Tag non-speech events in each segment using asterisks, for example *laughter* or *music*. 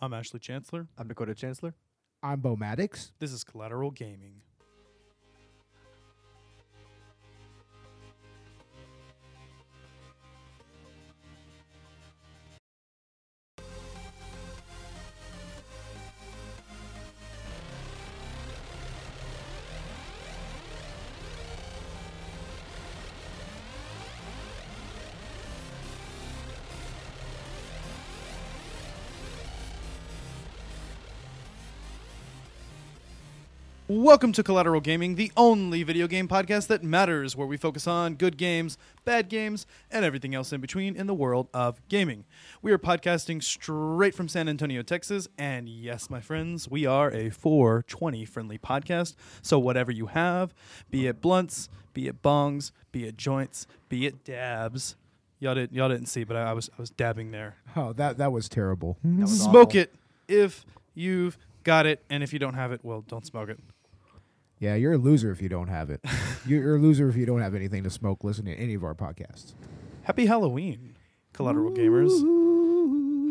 I'm Ashley Chancellor. I'm Dakota Chancellor. I'm Bo Maddox. This is Collateral Gaming. Welcome to Collateral Gaming, the only video game podcast that matters, where we focus on good games, bad games, and everything else in between in the world of gaming. We are podcasting straight from San Antonio, Texas, and yes, my friends, we are a 420 friendly podcast. So, whatever you have, be it blunts, be it bongs, be it joints, be it dabs, y'all, didn't y'all didn't see, but I, I was I was dabbing there. Oh, that that was terrible. was mm. Smoke awful. it if you've got it, and if you don't have it, well, don't smoke it. Yeah, you're a loser if you don't have it. *laughs* you're a loser if you don't have anything to smoke. Listen to any of our podcasts. Happy Halloween, Collateral Gamers.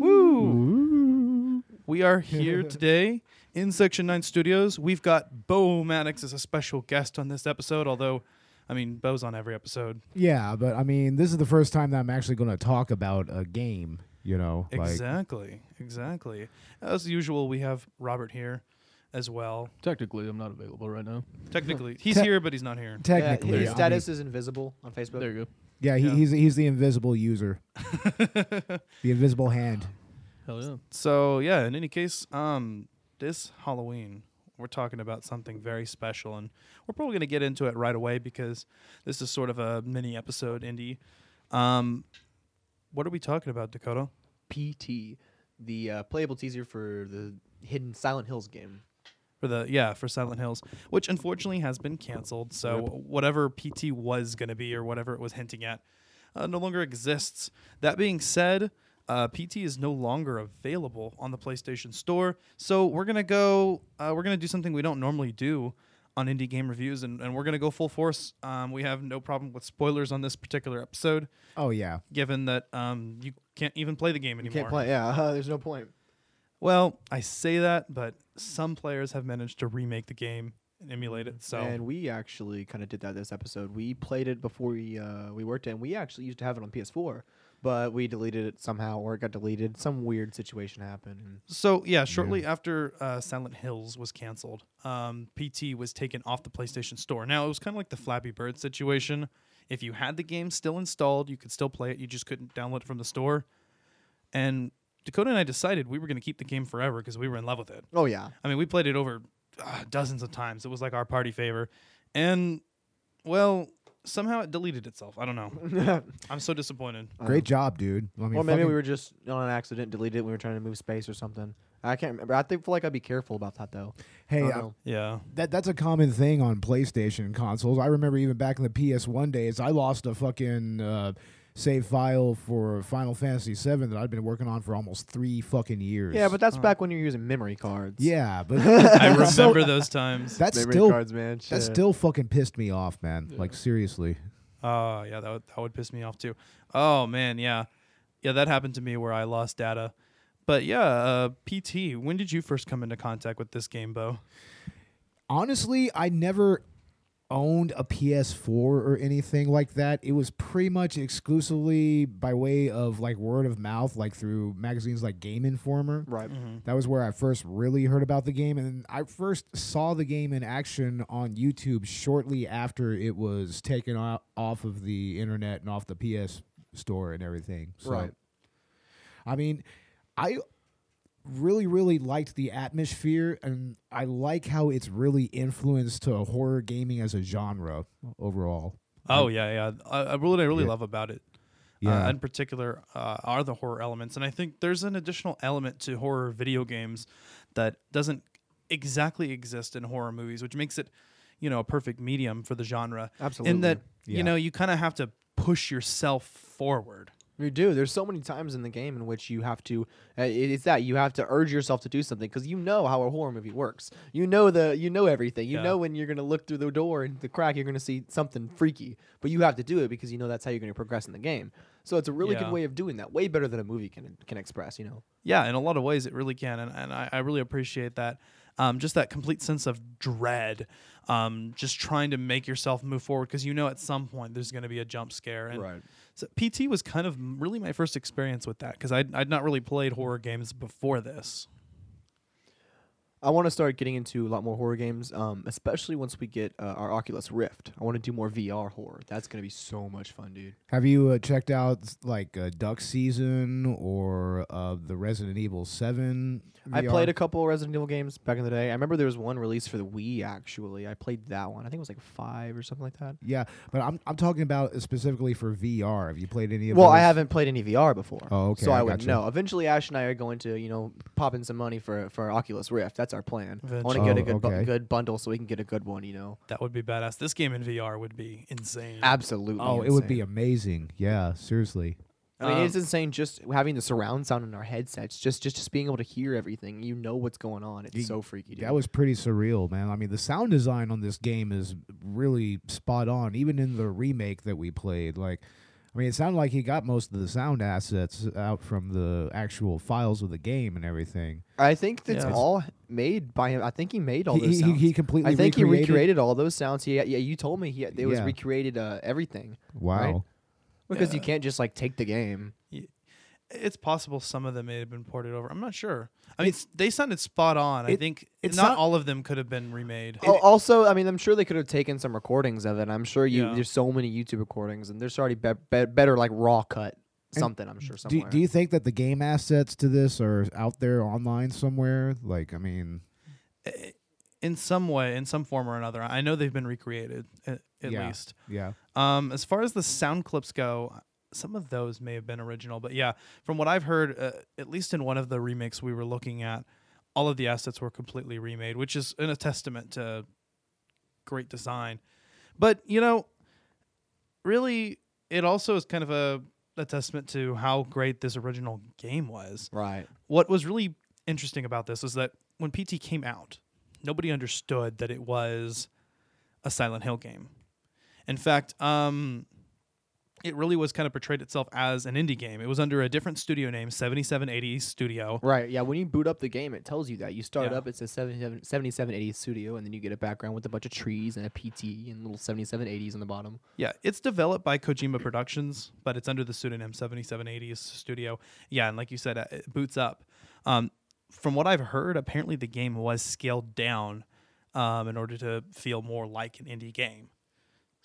Woo! We are here *laughs* today in Section 9 Studios. We've got Bo Maddox as a special guest on this episode, although, I mean, Bo's on every episode. Yeah, but I mean, this is the first time that I'm actually going to talk about a game. You know, like Exactly, exactly. As usual, we have Robert here as well. Technically, I'm not available right now. Technically, *laughs* he's Te- here, but he's not here. technically, yeah, his I status is invisible on Facebook. There you go. yeah, he, Yeah. he's he's the invisible user, *laughs* the invisible hand. Hell yeah. So yeah, in any case, um, this Halloween we're talking about something very special, and we're probably going to get into it right away because this is sort of a mini episode, indie. Um, what are we talking about, Dakota? PT, the uh, playable teaser for the hidden Silent Hills game. For the yeah for Silent Hills, which unfortunately has been canceled. So Rip. whatever PT was going to be or whatever it was hinting at, uh, no longer exists. That being said. Uh, PT is no longer available on the PlayStation Store, so we're gonna go. Uh, we're gonna do something we don't normally do on indie game reviews, and, and we're gonna go full force. Um, we have no problem with spoilers on this particular episode, Oh yeah, given that um, you can't even play the game You anymore. can't play. Yeah, uh, *laughs* there's no point. Well, I say that, but some players have managed to remake the game and emulate it. So And we actually kind of did that this episode. We played it before we uh, we worked, it, and we actually used to have it on PS4, but we deleted it somehow, or it got deleted. Some weird situation happened. So yeah, shortly after uh, Silent Hills was canceled, um, PT was taken off the PlayStation Store. Now it was kind of like the Flappy Bird situation. If you had the game still installed, you could still play it. You just couldn't download it from the store. And Dakota and I decided we were going to keep the game forever because we were in love with it. oh yeah, I mean, we played it over uh, dozens of times. It was like our party favor, and well, somehow it deleted itself. I don't know. *laughs* I'm so disappointed. great job, dude. I mean, or maybe fucking- we were just on an accident, deleted it. We were trying to move space or something. I can't remember. I think feel like I'd be careful about that though. Hey, don't uh, know. Yeah. that that's a common thing on PlayStation consoles. I remember even back in the PS1 days, I lost a fucking uh, save file for Final Fantasy VII that I'd been working on for almost three fucking years. yeah, but that's Oh. back when you're using memory cards. yeah, but *laughs* I that's so- remember those times. That's memory still cards, man. that still fucking pissed me off, man. Like seriously. Oh yeah, that would, that would piss me off too. Oh man, yeah, yeah, that happened to me where I lost data. But yeah, uh, PT. When did you first come into contact with this game, Bo? Honestly, I never owned a PS4 or anything like that. It was pretty much exclusively by way of like word of mouth, like through magazines like Game Informer. right. Mm-hmm. That was where I first really heard about the game, and I first saw the game in action on YouTube shortly after it was taken o- off of the internet and off the PS Store and everything. So, Right. I mean, I really, really liked the atmosphere, and I like how it's really influenced to horror gaming as a genre overall. Oh yeah, yeah. I, I really, I really Yeah. love about it. Yeah. Uh, in particular, uh, are the horror elements, and I think there's an additional element to horror video games that doesn't exactly exist in horror movies, which makes it, you know, a perfect medium for the genre. Absolutely. In that, Yeah. you know, you kind of have to push yourself forward. You do. There's so many times in the game in which you have to. Uh, it's that you have to urge yourself to do something because you know how a horror movie works. You know the. You know everything. You Yeah. know when you're gonna look through the door and the crack, you're gonna see something freaky. But you have to do it because you know that's how you're gonna progress in the game. So it's a really Yeah. good way of doing that. Way better than a movie can can express. You know. Yeah, in a lot of ways, it really can, and, and I, I really appreciate that. Um, just that complete sense of dread, um, just trying to make yourself move forward because you know at some point there's going to be a jump scare. And so PT was kind of really my first experience with that because I'd, I'd not really played horror games before this. I want to start getting into a lot more horror games, um, especially once we get uh, our Oculus Rift. I want to do more VR horror. That's gonna be so much fun, dude. Have you uh, checked out like uh, Duck Season or uh, the Resident Evil Seven? I played a couple Resident Evil games back in the day. I remember there was one released for the Wii. Actually, I played that one. I think it was like five or something like that. Yeah, but I'm I'm talking about specifically for VR. Have you played any of? Well, I haven't played any VR before. Oh, okay, So I, I would gotcha. know. Eventually, Ash and I are going to, you know, pop in some money for for Oculus Rift. That's our plan. I want to get a Oh, good bu- okay. good bundle so we can get a good one. You know, That would be badass. This game in VR would be insane. absolutely. Oh, it would be insane. amazing. Yeah, seriously. I mean, Um, it's insane just having the surround sound in our headsets. Just just just being able to hear everything. You know what's going on. It's You- so freaky. Dude. That was pretty surreal, man. I mean, the sound design on this game is really spot on, even in the remake that we played. Like, I mean, it sounded like he got most of the sound assets out from the actual files of the game and everything. I think that's Yeah. all made by him. I think he made all He, those he, he, sounds. he completely I think recreated. he recreated all those sounds. He, yeah, you told me he it was Yeah. recreated uh, everything Wow. because you can't just like take the game. It's possible some of them may have been ported over. I'm not sure. I mean, s- they sounded spot on. I it- think it's not, not- all of them could have been remade. Al- also, I mean, I'm sure they could have taken some recordings of it. I'm sure you Yeah. there's so many YouTube recordings, and there's already be- be- better like raw cut something. I'm sure Do, somewhere. do you think that the game assets to this are out there online somewhere? Like, I mean, in some way, in some form or another. I know they've been recreated at, at Yeah. least. yeah. Um, as far as the sound clips go, some of those may have been original, but yeah, from what I've heard, uh, at least in one of the remakes we were looking at, all of the assets were completely remade, which is an, a testament to great design. But you know, really, it also is kind of a, a testament to how great this original game was right? what was really interesting about this is that when PT came out, nobody understood that it was a Silent Hill game. In fact, um, it really was kind of portrayed itself as an indie game. It was under a different studio name, 7780 Studio. Right. Yeah. When you boot up the game, it tells you that you start Yeah. up. It says 77, 7780 Studio, and then you get a background with a bunch of trees and a PT and little 7780s on the bottom. Yeah, it's developed by Kojima Productions, but it's under the pseudonym 7780 Studio. Yeah, and like you said, uh, it boots up. Um, from what I've heard, apparently the game was scaled down um, in order to feel more like an indie game.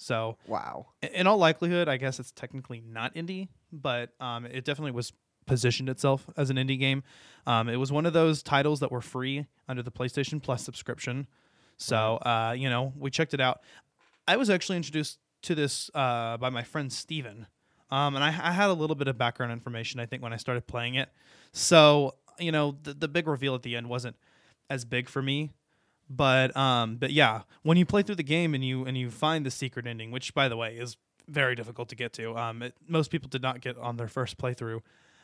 So, Wow. in all likelihood, I guess it's technically not indie, but um, it definitely was positioned itself as an indie game. Um, it was one of those titles that were free under the PlayStation Plus subscription. So, uh, you know, we checked it out. I was actually introduced to this uh, by my friend Steven. Um, and I, I had a little bit of background information, I think, when I started playing it. So, you know, the, the big reveal at the end wasn't as big for me. But um, but yeah, when you play through the game and you and you find the secret ending, which by the way is very difficult to get to, um, it, most people did not get on their first playthrough.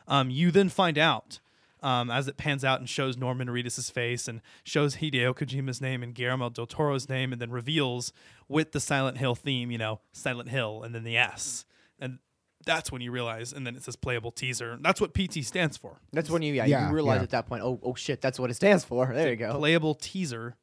Um, you then find out um, as it pans out and shows Norman Reedus' face and shows Hideo Kojima's name and Guillermo del Toro's name, and then reveals with the Silent Hill theme, you know, Silent Hill, and then the S, and that's when you realize, and then it says playable teaser. That's what PT stands for. That's when you yeah, Yeah, you realize yeah. at that point. Oh oh shit, that's what it stands for. There you go. playable teaser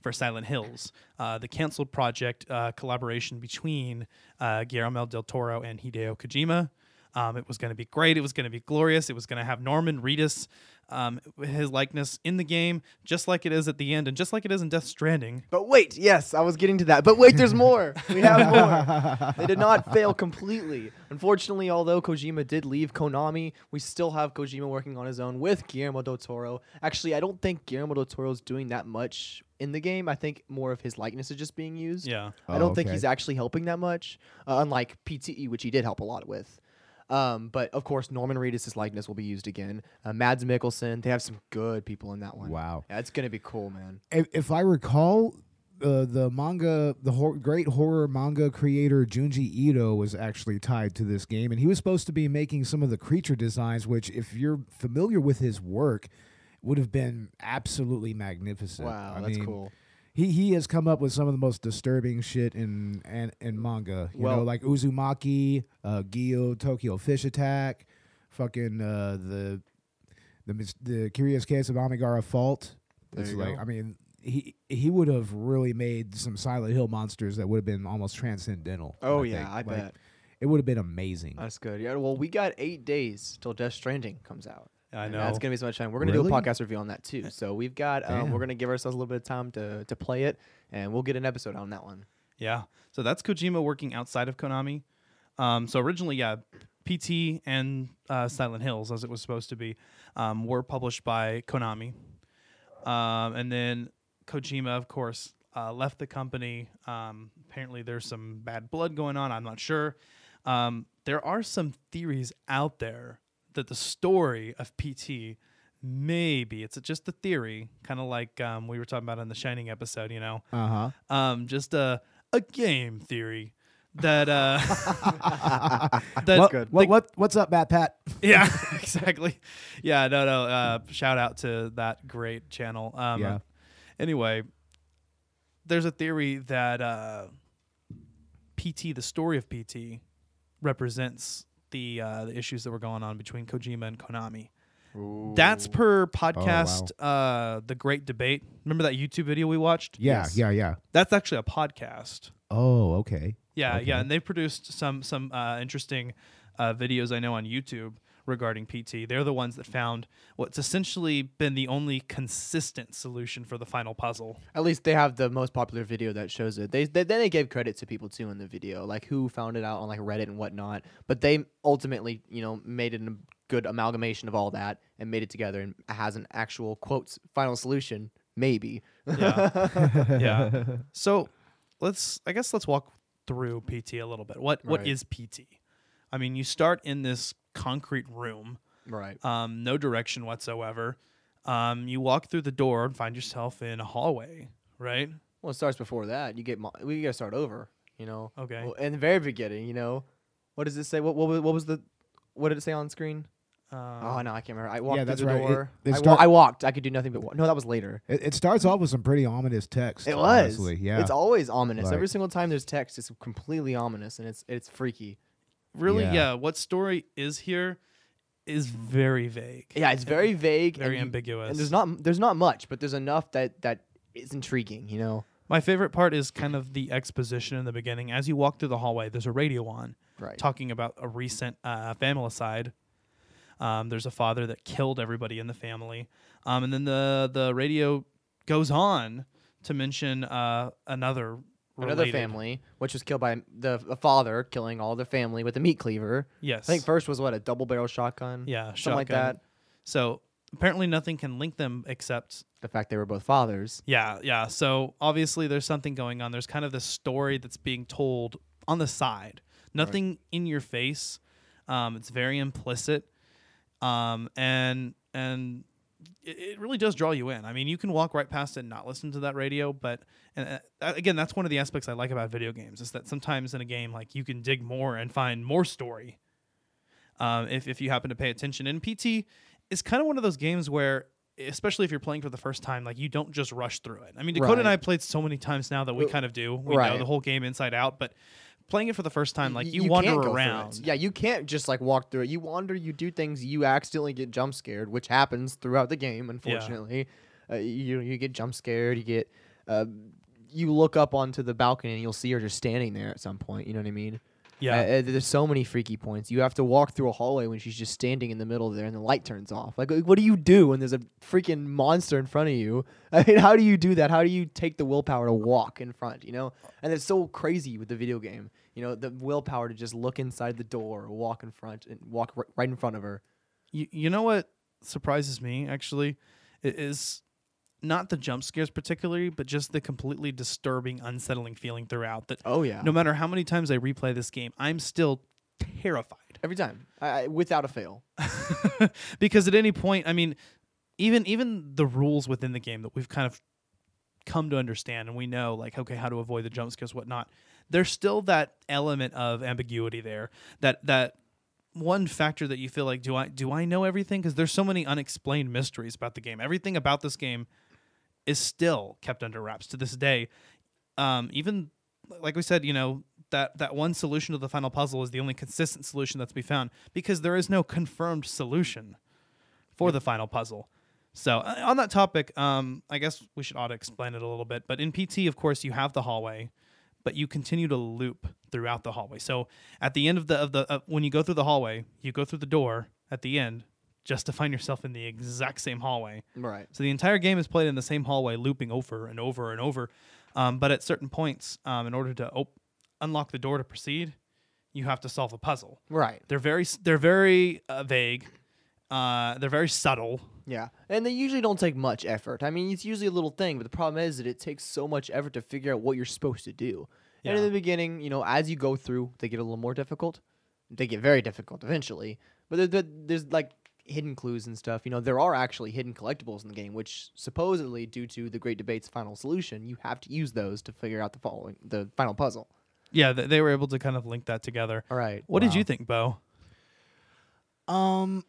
for Silent Hills, uh, the canceled project uh, collaboration between uh, Guillermo del Toro and Hideo Kojima. Um, it was going to be great. It was going to be glorious. It was going to have Norman Reedus, um, his likeness in the game, just like it is at the end, and just like it is in Death Stranding. But wait, yes, I was getting to that. But wait, there's more. *laughs* We have more. they did not fail completely. Unfortunately, although Kojima did leave Konami, we still have Kojima working on his own with Guillermo del Toro. Actually, I don't think Guillermo del Toro's doing that much in the game. I think more of his likeness is just being used. Yeah. I Oh, don't think okay. he's actually helping that much, uh, unlike PTE, which he did help a lot with. Um, but of course, Norman Reedus' likeness will be used again. Uh, Mads Mikkelsen, they have some good people in that one. Wow. Yeah, it's gonna be cool, man. if, if I recall, uh, the manga, the hor- great horror manga creator Junji Ito was actually tied to this game, and he was supposed to be making some of the creature designs, which, if you're familiar with his work, would have been absolutely magnificent. Wow, I that's mean, cool. he he has come up with some of the most disturbing shit in in, in manga. You Well- know, like Uzumaki, uh, Gyo, Tokyo Fish Attack, fucking uh, the the the Curious Case of Amigara Fault. It's like go. I mean. He he would have really made some Silent Hill monsters that would have been almost transcendental. Oh I yeah, think. I Like, bet. it would have been amazing. That's good. Yeah. Well, we got eight days till Death Stranding comes out. I know. That's gonna be so much fun. We're gonna do a podcast review on that too. So we've got um, we're gonna give ourselves a little bit of time to to play it, and we'll get an episode on that one. Yeah. So that's Kojima working outside of Konami. Um, so originally, yeah, PT and uh, Silent Hills, as it was supposed to be, um, were published by Konami. Um, and then Kojima, of course, uh, left the company. Um, apparently, there's some bad blood going on. I'm not sure. Um, there are some theories out there that the story of PT maybe it's just a theory, kind of like um, we were talking about in the Shining episode. You know, Uh huh. um, just a a game theory that uh, *laughs* that What, good. what, what what's up, MatPat? *laughs* yeah *laughs* exactly yeah no no uh, shout out to that great channel um, Yeah. anyway there's a theory that uh, PT the story of PT represents the uh, the issues that were going on between Kojima and Konami. That's per podcast uh, the Great Debate. Remember that YouTube video we watched? Yeah, Yes. yeah, yeah. That's actually a podcast. Oh, okay. Yeah, Okay. yeah, and they've produced some some uh, interesting uh, videos I know on YouTube regarding PT. They're the ones that found what's essentially been the only consistent solution for the final puzzle. At least they have the most popular video that shows it. They, they then they gave credit to people too in the video, like who found it out on like Reddit and whatnot. But they ultimately, you know, made it a good amalgamation of all that and made it together and has an actual quotes final solution. Maybe. Yeah, *laughs* yeah. So let's I guess let's walk through PT a little bit. What what Right. is PT? I mean, you start in this concrete room, Right. um, no direction whatsoever. Um, you walk through the door and find yourself in a hallway, right? Well, it starts before that. You get mo- we gotta start over. You know. Okay. Well, in the very beginning, you know, what does it say? What what was, what was the what did it say on screen? Um, oh no, I can't remember. I walked that's through the right. It- door. it I, wa- I walked. I could do nothing but walk. No, that was later. It, it starts off with some pretty ominous text. It was. honestly. Yeah. It's always ominous. Like- Every single time there's text, it's completely ominous and it's it's freaky. Really Yeah. yeah. what story is here is very vague Yeah, it's very vague, very and ambiguous and there's not there's not much, but there's enough that that is intriguing. You know. my favorite part is kind of the exposition in the beginning as you walk through the hallway there's a radio on Right. talking about a recent uh, familicide um, there's a father that killed everybody in the family um, and then the the radio goes on to mention uh, another Another related- family, which was killed by the, the father, killing all the family with a meat cleaver. yes I think first was what a double barrel shotgun. yeah something like that. so apparently nothing can link them except The fact they were both fathers. Yeah, yeah. So obviously there's something going on. There's kind of this story that's being told on the side. Nothing in your face. Um, it's very implicit. Um, and and it, really does draw you in. I mean, you can walk right past it and not listen to that radio, but and uh, again, that's one of the aspects I like about video games is that sometimes in a game like you can dig more and find more story. Um, if if you happen to pay attention, and PT is kind of one of those games where especially if you're playing for the first time, like you don't just rush through it. I mean, Dakota and I played so many times now that we kind of do. We know the whole game inside out, but playing it for the first time, like Y- you, wander go through it. around. Yeah, you can't just like walk through it. You wander, you do things, you accidentally get jump scared, which happens throughout the game. Unfortunately, uh, you you get jump scared. You get uh, you look up onto the balcony and you'll see her just standing there at some point. You know what I mean? Yeah. Uh, uh, there's so many freaky points. You have to walk through a hallway when she's just standing in the middle there and the light turns off. Like, like, what do you do when there's a freaking monster in front of you? *laughs* I mean, how do you do that? How do you take the willpower to walk in front, you know? And it's so crazy with the video game. You know, the willpower to just look inside the door or walk in front and walk r- right in front of her. You, you know what surprises me actually is not the jump scares particularly, but just the completely disturbing, unsettling feeling throughout. That Oh, yeah. no matter how many times I replay this game, I'm still terrified Every time, I, without a fail. *laughs* because at any point, I mean, even even the rules within the game that we've kind of come to understand and we know like okay how to avoid the jump scares whatnot there's still that element of ambiguity there that that one factor that you feel like do i do i know everything because there's so many unexplained mysteries about the game everything about this game is still kept under wraps to this day. Um, even like we said, you know that that one solution to the final puzzle is the only consistent solution that's be found because there is no confirmed solution for the final puzzle. So uh, on that topic, um, I guess we should ought to explain it a little bit. But in PT, of course, you have the hallway, but you continue to loop throughout the hallway. So at the end of the of the uh, when you go through the hallway, you go through the door at the end just to find yourself in the exact same hallway. Right. So the entire game is played in the same hallway, looping over and over and over. Um, but at certain points, um, in order to op- unlock the door to proceed, you have to solve a puzzle. Right. They're very they're very uh, vague. Uh, they're very subtle. Yeah. And they usually don't take much effort. I mean, it's usually a little thing, but the problem is that it takes so much effort to figure out what you're supposed to do. And in the beginning, you know, as you go through, they get a little more difficult. They get very difficult eventually. But there, there, there's like hidden clues and stuff. You know, there are actually hidden collectibles in the game, which supposedly, due to the Great Debate's final solution, you have to use those to figure out the following, the final puzzle. Yeah, th- they were able to kind of link that together. All right. What did you think, Bo? Um,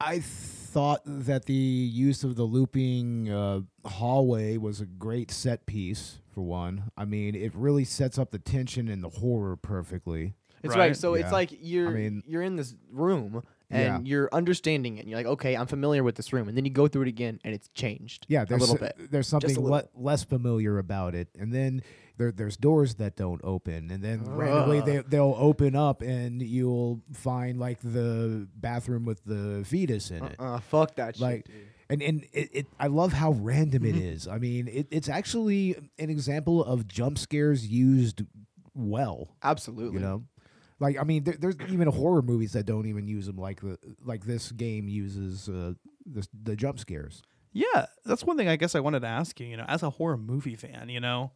I thought that the use of the looping uh, hallway was a great set piece. For one, I mean, it really sets up the tension and the horror perfectly. It's Right. right. So it's like you're I mean- you're in this room Yeah. and you're understanding it. And you're like, okay, I'm familiar with this room, and then you go through it again, and it's changed. Yeah, there's a little s- bit. There's something le- less familiar about it, and then there there's doors that don't open, and then randomly they they'll open up, and you'll find like the bathroom with the fetus in it. Uh, fuck that Like, shit. Dude. and and it, it I love how random Mm-hmm. it is. I mean, it, it's actually an example of jump scares used well. Absolutely. You know, like I mean, there, there's even horror movies that don't even use them like the like this game uses uh, the the jump scares. Yeah, that's one thing I guess I wanted to ask you. You know, as a horror movie fan, you know,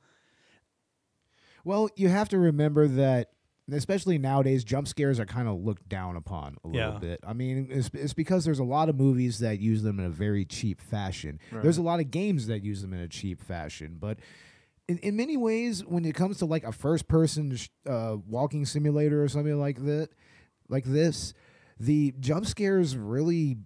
Well, you have to remember that, especially nowadays, jump scares are kind of looked down upon a little Yeah. bit. I mean, it's, it's because there's a lot of movies that use them in a very cheap fashion. There's a lot of games that use them in a cheap fashion, but. In, in many ways, when it comes to like a first-person sh- uh, walking simulator or something like that, like this, the jump scares really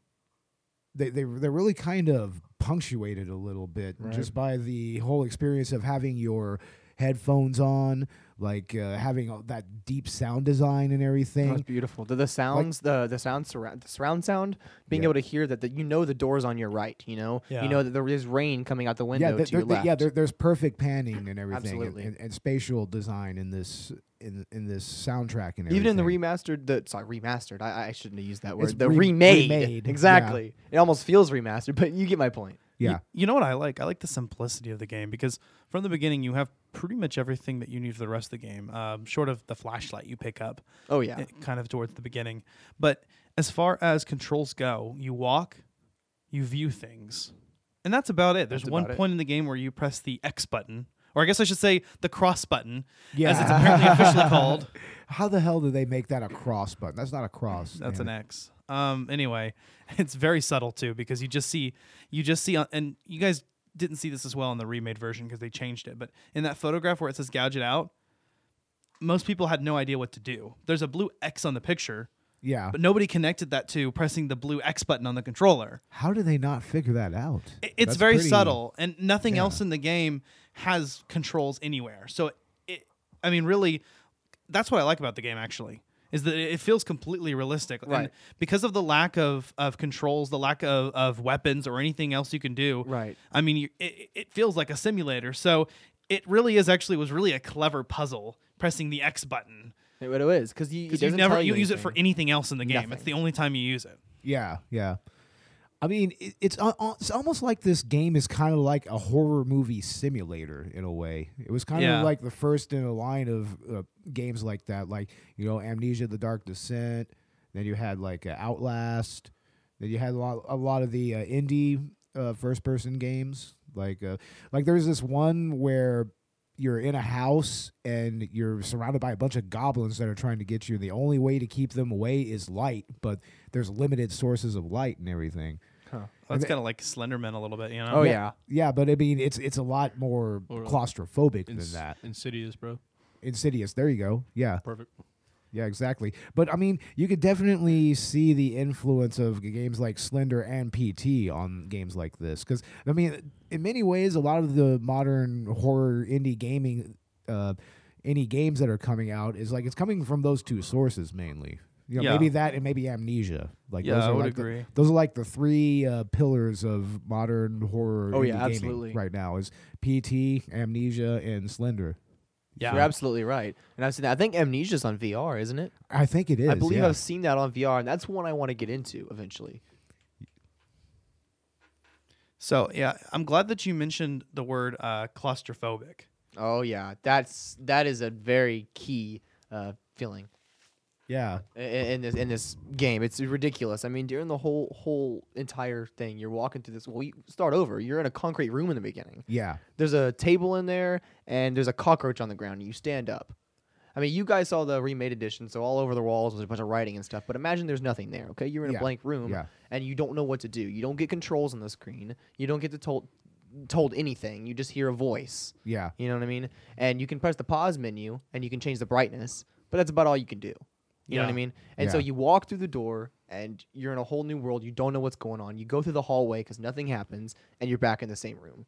they they they're really kind of punctuated a little bit just by the whole experience of having your headphones on, like uh, having all that deep sound design and That's everything. beautiful. The, the sounds, the the sound surround, the surround sound, being Yeah. able to hear that, that you know the door's on your right. You know, Yeah. you know that there is rain coming out the Yeah, window to your there- left. yeah, there, there's perfect panning and everything, and, Absolutely. and, and spatial design in this in in this soundtrack and everything. Even in the remastered, the sorry, remastered. I, I shouldn't have used that word. It's the re- remade, remade, yeah. exactly. It almost feels remastered, but you get my point. Y- yeah, you know what I like? I like the simplicity of the game because from the beginning you have pretty much everything that you need for the rest of the game, um, short of the flashlight you pick up. Oh yeah, eh, kind of towards the beginning. But as far as controls go, you walk, you view things, and that's about it. There's That's one about it. point in the game where you press the X button, or I guess I should say the cross button, yeah. as it's apparently officially *laughs* called. How the hell do they make that a cross button? That's not a cross. That's damn an. X. Um. Anyway, *laughs* it's very subtle too because you just see, you just see, and you guys didn't see this as well in the remade version because they changed it. But in that photograph where it says "gouge it out," most people had no idea what to do. There's a blue X on the picture, Yeah. but nobody connected that to pressing the blue X button on the controller. How do they not figure that out? I- It's That's very pretty- subtle, and nothing yeah. else in the game has controls anywhere. So, it, I mean, really, that's what I like about the game. Actually, is that it feels completely realistic, And because of the lack of, of controls, the lack of, of weapons or anything else you can do. Right. I mean, you, it, it feels like a simulator. So, it really is actually was really a clever puzzle pressing the X button It, what it is because you, because you never tell you use it for anything. anything else in the game. It's the only time you use it. Yeah, yeah. I mean, it, it's uh, uh, it's almost like this game is kind of like a horror movie simulator in a way. It was kind Yeah. of like the first in a line of uh, games like that, like you know, Amnesia: The Dark Descent. Then you had like uh, Outlast. Then you had a lot, a lot of the uh, indie uh, first-person games. Like, uh, like there's this one where you're in a house and you're surrounded by a bunch of goblins that are trying to get you. And the only way to keep them away is light, but there's limited sources of light and everything. That's kind of like Slenderman a little bit, you know. Oh yeah. Yeah, but I mean, it's it's a lot more Or, uh, claustrophobic than Ins- that. Insidious, bro. Insidious. There you go. Yeah. Perfect. Yeah, exactly. But I mean, you could definitely see the influence of g- games like Slender and PT on games like this. Because I mean, in many ways, a lot of the modern horror indie gaming, uh, indie games that are coming out is like it's coming from those two sources mainly. You know, Yeah. maybe that and maybe Amnesia. Like Yeah, those I are would like the- agree. those are like the three uh, pillars of modern horror. Oh, yeah, absolutely. Right now is PT, Amnesia, and Slender. Yeah. You're absolutely right. And I've seen that. I think Amnesia's on VR, isn't it? I think it is. I believe yeah. I've seen that on VR, and that's one I want to get into eventually. So yeah, I'm glad that you mentioned the word uh, claustrophobic. Oh yeah, that's that is a very key uh, feeling Yeah. i- i- in this in this game. It's ridiculous. I mean, during the whole whole entire thing, you're walking through this. Well, you start over. You're in a concrete room in the beginning. Yeah. There's a table in there, and there's a cockroach on the ground. And you stand up. I mean, you guys saw the remade edition, so all over the walls was a bunch of writing and stuff. But imagine there's nothing there. Okay, you're in Yeah. a blank room, Yeah. and you don't know what to do. You don't get controls on the screen. You don't get to told told anything. You just hear a voice. Yeah. You know what I mean? And you can press the pause menu and you can change the brightness, but that's about all you can do. You know what I mean? And so you walk through the door and you're in a whole new world. You don't know what's going on. You go through the hallway because nothing happens and you're back in the same room.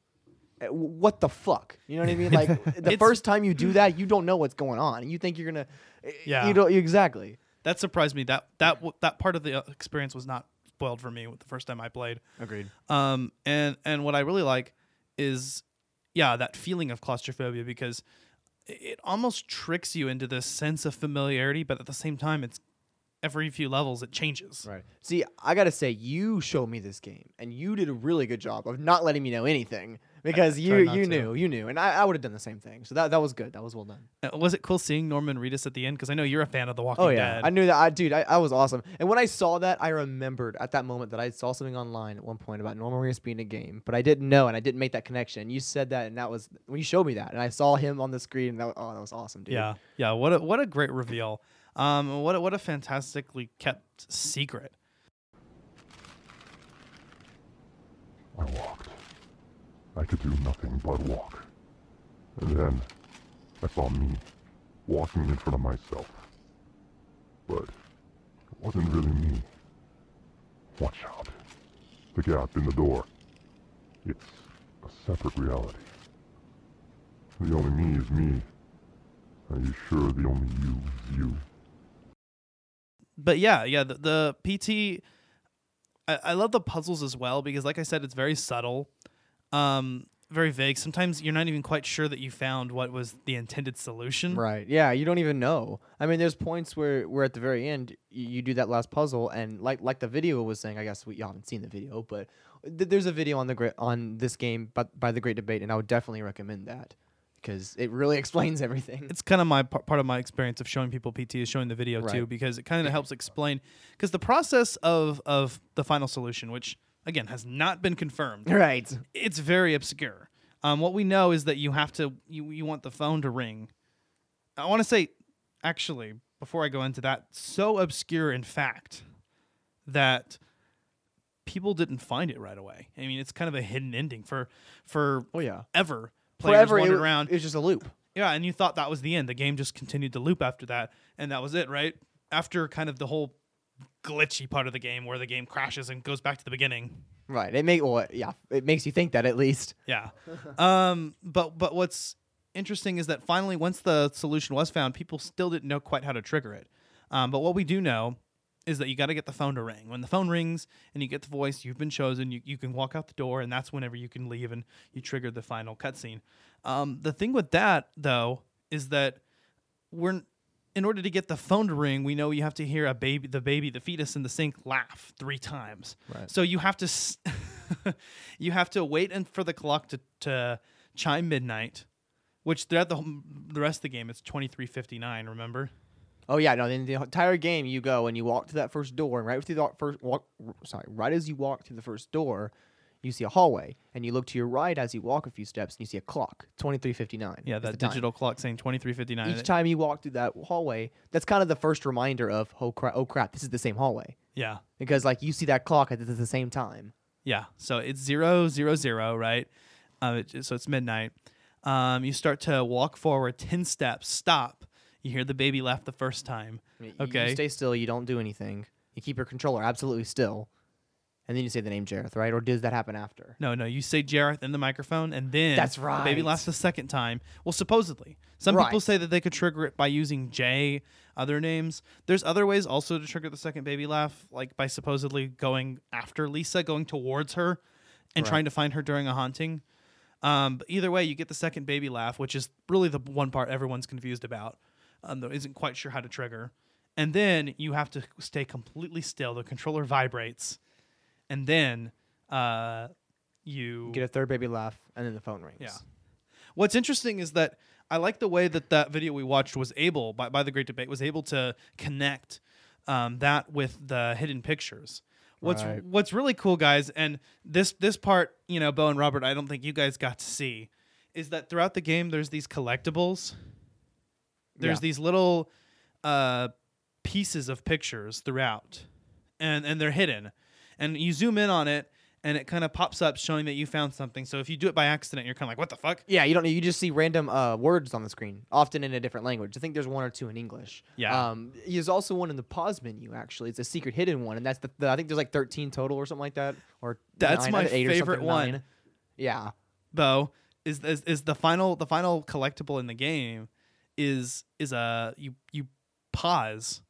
Uh, What the fuck? You know what I mean? Like *laughs* the It's- first time you do that, you don't know what's going on. And you think you're gonna, uh, Yeah. You don't exactly. That surprised me. That that that part of the uh, experience was not spoiled for me with the first time I played. Agreed. Um, and and what I really like is, yeah, that feeling of claustrophobia because i- it almost tricks you into this sense of familiarity, but at the same time, it's every few levels it changes. Right. See, I gotta say, you showed me this game, and you did a really good job of not letting me know anything because you you to. knew you knew, and I, I would have done the same thing. So that that was good. That was well done. Uh, Was it cool seeing Norman Reedus at the end? Because I know you're a fan of The Walking Oh yeah, Dead. I knew that. I dude, I, I was awesome. And when I saw that, I remembered at that moment that I saw something online at one point about Norman Reedus being a game, but I didn't know and I didn't make that connection. You said that, and that was when you showed me that, and I saw him on the screen. And that was, oh, that was awesome, dude. Yeah, yeah. What a what a great reveal. Um, what a, what a fantastically kept secret. I walked. I could do nothing but walk. And then I saw me walking in front of myself. But it wasn't really me. Watch out. The gap in the door. It's a separate reality. The only me is me. Are you sure the only you is you? but yeah, yeah, the, the PT. I, I love the puzzles as well because, like I said, it's very subtle, um, very vague. Sometimes you're not even quite sure that you found what was the intended solution. Right. Yeah, you don't even know. I mean, there's points where where at the very end you, you do that last puzzle, and like like the video was saying. I guess we you haven't seen the video, but th- there's a video on the great on this game, but by the Great Debate, and I would definitely recommend that because it really *laughs* explains everything. It's kind of my par- part of my experience of showing people PT is showing the video too because it kind of helps explain because the process of of the final solution, which again has not been confirmed, right. it's very obscure. Um, what we know is that you have to you you want the phone to ring. I want to say, actually, before I go into that, so obscure in fact that people didn't find it right away. I mean, it's kind of a hidden ending for for Oh yeah. ever. Players Forever wandered wa- around. it was just a loop. Yeah, and you thought that was the end. The game just continued to loop after that, and that was it, right? After kind of the whole glitchy part of the game where the game crashes and goes back to the beginning. Right. It make well, yeah. It makes you think that at least. *laughs* Yeah. *laughs* um, but but what's interesting is that finally, once the solution was found, people still didn't know quite how to trigger it. Um, but what we do know is that you got to get the phone to ring. When the phone rings and you get the voice, you've been chosen. You, you can walk out the door, and that's whenever you can leave and you trigger the final cutscene. Um, the thing with that though is that we're in order to get the phone to ring, we know you have to hear a baby, the baby, the fetus in the sink laugh three times. Right. So you have to s- *laughs* you have to wait and for the clock to, to chime midnight, which throughout the whole- the rest of the game it's twenty three fifty nine. Remember? Oh yeah, no. In the entire game, you go and you walk to that first door, and right through the first walk, sorry, right as you walk through the first door, you see a hallway, and you look to your right as you walk a few steps, and you see a clock, twenty three fifty nine. Yeah, that digital clock saying twenty three fifty nine. Each time you walk through that hallway, that's kind of the first reminder of oh crap, oh crap, this is the same hallway Yeah, because like you see that clock at the, same time. yeah. So it's zero zero zero, right? Um, it, so it's midnight. Um, you start to walk forward ten steps, stop. You hear the baby laugh the first time. Okay. You stay still. You don't do anything. You keep your controller absolutely still, and then you say the name Jareth, right? Or does that happen after? No, no, you say Jareth in the microphone, and then That's the baby laughs the second time. Well, supposedly, some people say that they could trigger it by using J, other names. There's other ways also to trigger the second baby laugh, like by supposedly going after Lisa, going towards her, and Right. trying to find her during a haunting. Um, but either way, you get the second baby laugh, which is really the one part everyone's confused about, um, though isn't quite sure how to trigger. And then you have to stay completely still. The controller vibrates, and then uh, you get a third baby laugh, and then the phone rings. Yeah. What's interesting is that I like the way that that video we watched was able, by, by the Great Debate, was able to connect um, that with the hidden pictures. What's Right. What's really cool, guys, and this this part, you know, Bo and Robert, I don't think you guys got to see, is that throughout the game there's these collectibles. There's Yeah. these little uh, pieces of pictures throughout, and and they're hidden, and you zoom in on it, and it kind of pops up showing that you found something. So if you do it by accident, you're kind of like, what the fuck? Yeah, you don't. You just see random uh, words on the screen, often in a different language. I think there's one or two in English. Yeah. Um, there's also one in the pause menu. Actually, it's a secret hidden one, and that's the, the I think there's like 13 total or something like that, or That's nine, my favorite something, one. nine. Yeah. Bo is, is is the final the final collectible in the game is is a you you pause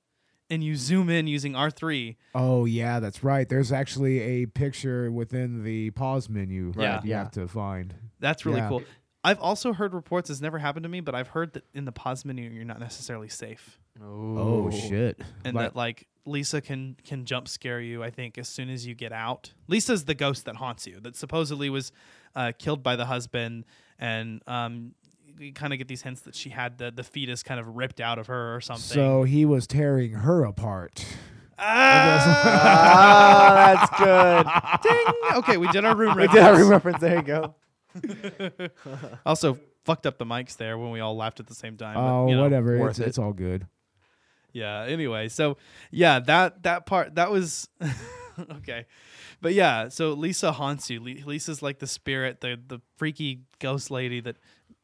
and you zoom in using R three. Oh yeah, that's right. There's actually a picture within the pause menu Yeah. that you Yeah. have to find. That's really Yeah. cool. I've also heard reports. It's never happened to me, but I've heard that in the pause menu you're not necessarily safe, Oh, shit. and Like- that like Lisa can can jump scare you. I think as soon as you get out. Lisa's the ghost that haunts you. That supposedly was uh, killed by the husband, and um, you kind of get these hints that she had the the fetus kind of ripped out of her or something. So he was tearing her apart. ah, that's good. Ding! Okay, we did our room reference. *laughs* We did have a reference. There you go. *laughs* Also, fucked up the mics there when we all laughed at the same time. but, Oh, you know, whatever. It's, it. it's all good. Yeah. Anyway, so yeah, that that part that was *laughs* okay, but yeah. So Lisa haunts you. Lisa's like the spirit, the the freaky ghost lady that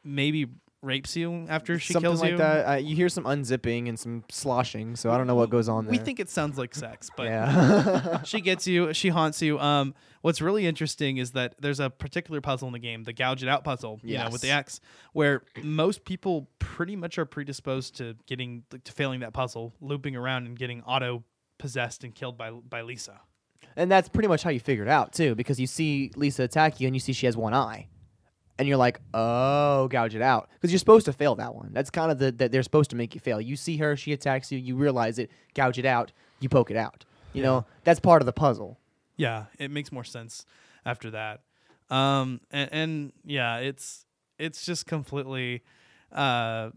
maybe rapes you after she Something kills like you. that. Uh, you hear some unzipping and some sloshing, so I don't know what goes on there. We think it sounds like sex, *laughs* but yeah. *laughs* *laughs* she gets you. She haunts you. Um, what's really interesting is that there's a particular puzzle in the game, the gouge it out puzzle. You know, with the. X, where most people pretty much are predisposed to getting to failing that puzzle, looping around and getting auto possessed and killed by by Lisa. And that's pretty much how you figure it out too, because you see Lisa attack you and you see she has one eye, and you're like, oh, gouge it out, because you're supposed to fail that one. That's kind of the that they're supposed to make you fail. You see her, she attacks you, you realize it, gouge it out, you poke it out. You know, that's part of the puzzle. Yeah, it makes more sense after that. Um, and, and yeah, it's it's just completely uh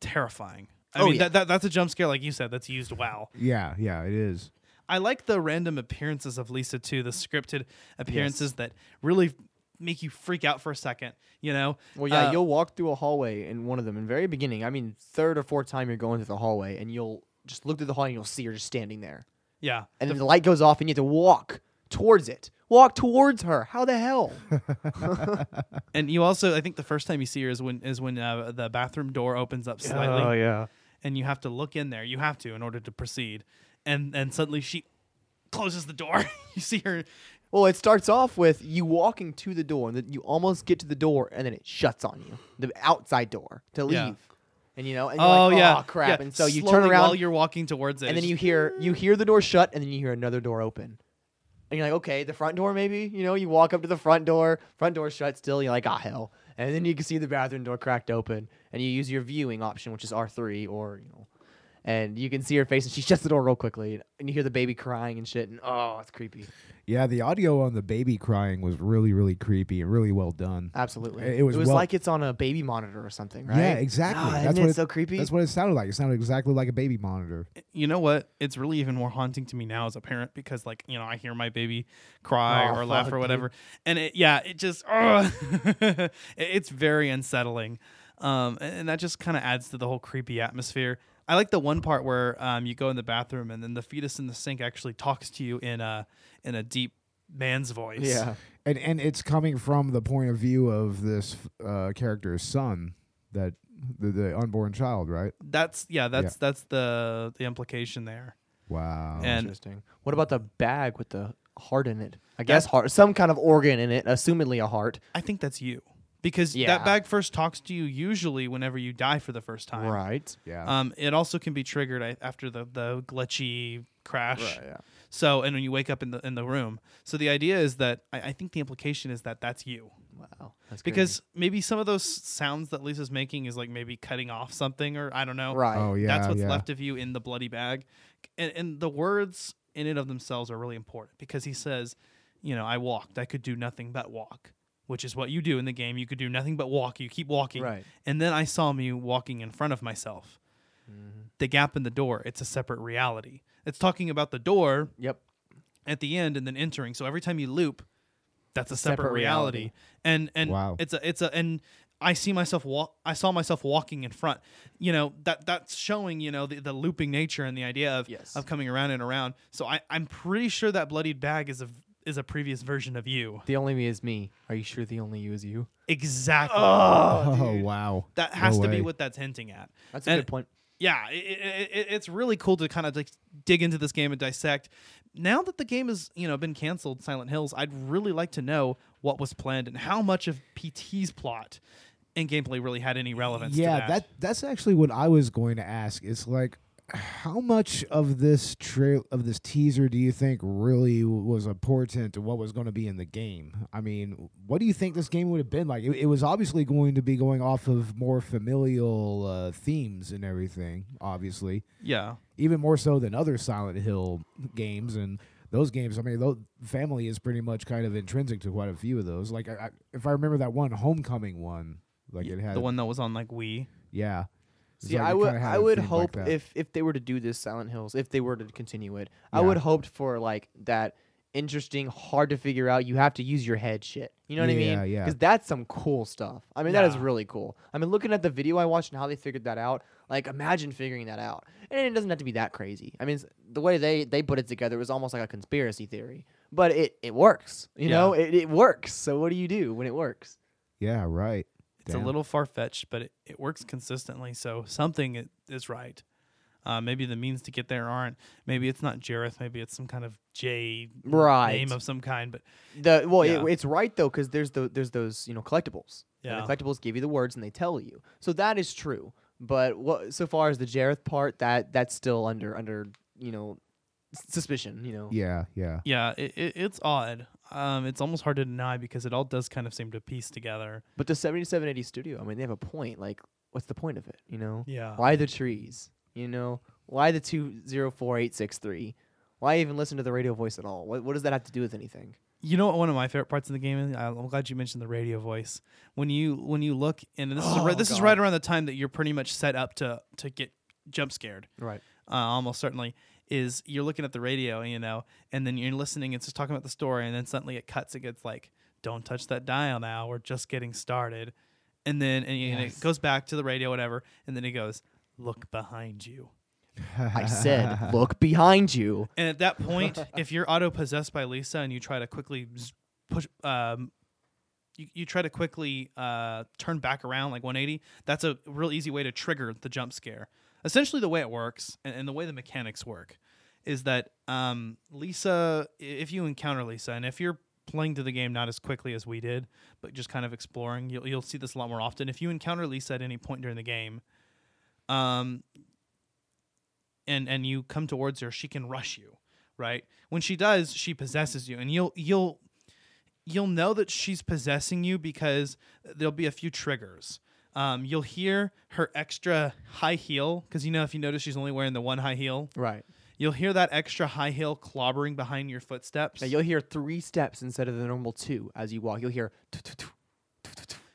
terrifying. I Oh, mean, yeah. that, that that's a jump scare, like you said, that's used well. Yeah, yeah, it is. I like the random appearances of Lisa too, the scripted appearances that really make you freak out for a second. You know? Well, yeah, Uh, you'll walk through a hallway in one of them in the very beginning. I mean, third or fourth time you're going through the hallway, and you'll just look through the hallway and you'll see her just standing there. yeah. And then the light goes off, and you have to walk towards it. Walk towards her. How the hell? *laughs* And you also, I think, the first time you see her is when is when uh, the bathroom door opens up slightly. Oh, yeah. and you have to look in there. You have to in order to proceed. And and suddenly she closes the door. *laughs* you see her. Well, it starts off with you walking to the door, and then you almost get to the door, and then it shuts on you, the outside door to leave. Yeah. And you know, and you're Oh like, yeah, crap! Yeah, And so you slowly turn around, while you're walking towards it, and then you hear you hear the door shut, and then you hear another door open. And you're like, okay, the front door maybe. You know, you walk up to the front door, front door shut still. You're like, ah, hell. And then you can see the bathroom door cracked open, and you use your viewing option, which is R three, or you know, and you can see her face, and she shuts the door real quickly, and you hear the baby crying and shit, and oh, it's creepy. Yeah, the audio on the baby crying was really, really creepy and really well done. Absolutely, It was It well- like it's on a baby monitor or something, right? Yeah, exactly. Ah, That's what it it- so creepy? That's what it sounded like. It sounded exactly like a baby monitor. you know what? It's really even more haunting to me now as a parent because, like, you know, I hear my baby cry Oh, or laugh fuck, or dude. whatever, and it, yeah, it just, ugh. *laughs* It- it's very unsettling, um, and, and that just kind of adds to the whole creepy atmosphere. I like the one part where um, you go in the bathroom and then the fetus in the sink actually talks to you in a in a deep man's voice. yeah. And and it's coming from the point of view of this uh, character's son that The, the unborn child, right? That's yeah, that's that's the the implication there. Wow. And- Interesting. What about the bag with the heart in it? I guess heart, some kind of organ in it, assumedly a heart. I think that's you. Because Yeah. that bag first talks to you usually whenever you die for the first time. Right. yeah. Um, it also can be triggered after the, the glitchy crash. Right. Yeah. So, and when you wake up in the in the room. So the idea is that I, I think the implication is that that's you. Wow. That's Because maybe some of those sounds that Lisa's making is like maybe cutting off something or I don't know. right. oh yeah. That's what's yeah. left of you in the bloody bag. And, and the words in and of themselves are really important because he says, you know, I walked. I could do nothing but walk, which is what you do in the game. You could do nothing but walk. You keep walking. Right. And then I saw me walking in front of myself. Mm-hmm. The gap in the door, it's a separate reality. It's talking about the door Yep. at the end and then entering. So every time you loop, that's a, a separate, separate reality. reality. And and Wow. it's a it's a and I see myself walk. I saw myself walking in front. You know that that's showing you know the, the looping nature and the idea of Yes. of coming around and around. So I I'm pretty sure that bloodied bag is a is a previous version of you. The only me is me. Are you sure the only you is you? Exactly. Oh, oh, oh wow. that has no to be what that's hinting at. That's a And- good point. yeah, it, it, it, it's really cool to kind of like dig into this game and dissect. Now that the game has you know been canceled, Silent Hills, I'd really like to know what was planned and how much of PT's plot and gameplay really had any relevance. yeah, to that. that that's actually what I was going to ask. It's like how much of this trail of this teaser do you think really was important to what was going to be in the game? I mean, what do you think this game would have been like? It, it was obviously going to be going off of more familial uh, themes and everything, obviously, yeah, even more so than other Silent Hill games and. Those games, I mean, tho- family is pretty much kind of intrinsic to quite a few of those. Like, I, I, if I remember that one Homecoming one, like it had the one that was on like Wii. yeah. See, like I would I would theme like hope if if they were to do this Silent Hills, if they were to continue it, I would hoped for like that interesting, hard to figure out. You have to use your head shit. You know what I mean? yeah. Because that's some cool stuff. I mean, that is really cool. I mean, looking at the video I watched and how they figured that out, like imagine figuring that out. And it doesn't have to be that crazy. I mean, the way they they put it together was almost like a conspiracy theory, but it it works. You Yeah. know, it it works. So what do you do when it works? yeah, right. It's a little far fetched, but it, it works consistently. So something is right. Uh, maybe the means to get there aren't. Maybe it's not Jareth. Maybe it's some kind of J Right. name of some kind. But The well, Yeah. it, it's right though because there's the there's those you know collectibles. And Yeah. the collectibles give you the words and they tell you. So that is true. But what so far as the Jareth part, that that's still under under you know suspicion. You know. Yeah, yeah. yeah, it, it, it's odd. Um, it's almost hard to deny because it all does kind of seem to piece together. But the 7780 studio, I mean, they have a point. Like, what's the point of it? You know. Yeah. Why the trees? You know. Why the two zero four eight six three? Why even listen to the radio voice at all? What what does that have to do with anything? You know what one of my favorite parts of the game is? I'm glad you mentioned the radio voice. When you when you look and this is Oh, right, this is right around the time that you're pretty much set up to to get jump scared. Right. Uh, almost certainly is you're looking at the radio, you know, and then you're listening. It's just talking about the story, and then suddenly it cuts. It gets like, "Don't touch that dial now. We're just getting started," and then and, and it goes back to the radio, whatever, and then it goes, "Look behind you." *laughs* I said, look behind you. And at that point, if you're auto possessed by Lisa and you try to quickly push, um, you, you try to quickly uh, turn back around like 180, that's a real easy way to trigger the jump scare. Essentially, the way it works and, and the way the mechanics work is that um, Lisa, if you encounter Lisa, and if you're playing to the game not as quickly as we did, but just kind of exploring, you'll, you'll see this a lot more often. If you encounter Lisa at any point during the game, um, and and you come towards her, she can rush you, right? When she does, she possesses you, and you'll you'll you'll know that she's possessing you because there'll be a few triggers. Um, you'll hear her extra high heel because you know if you notice she's only wearing the one high heel. Right. You'll hear that extra high heel clobbering behind your footsteps. Now you'll hear three steps instead of the normal two as you walk. You'll hear.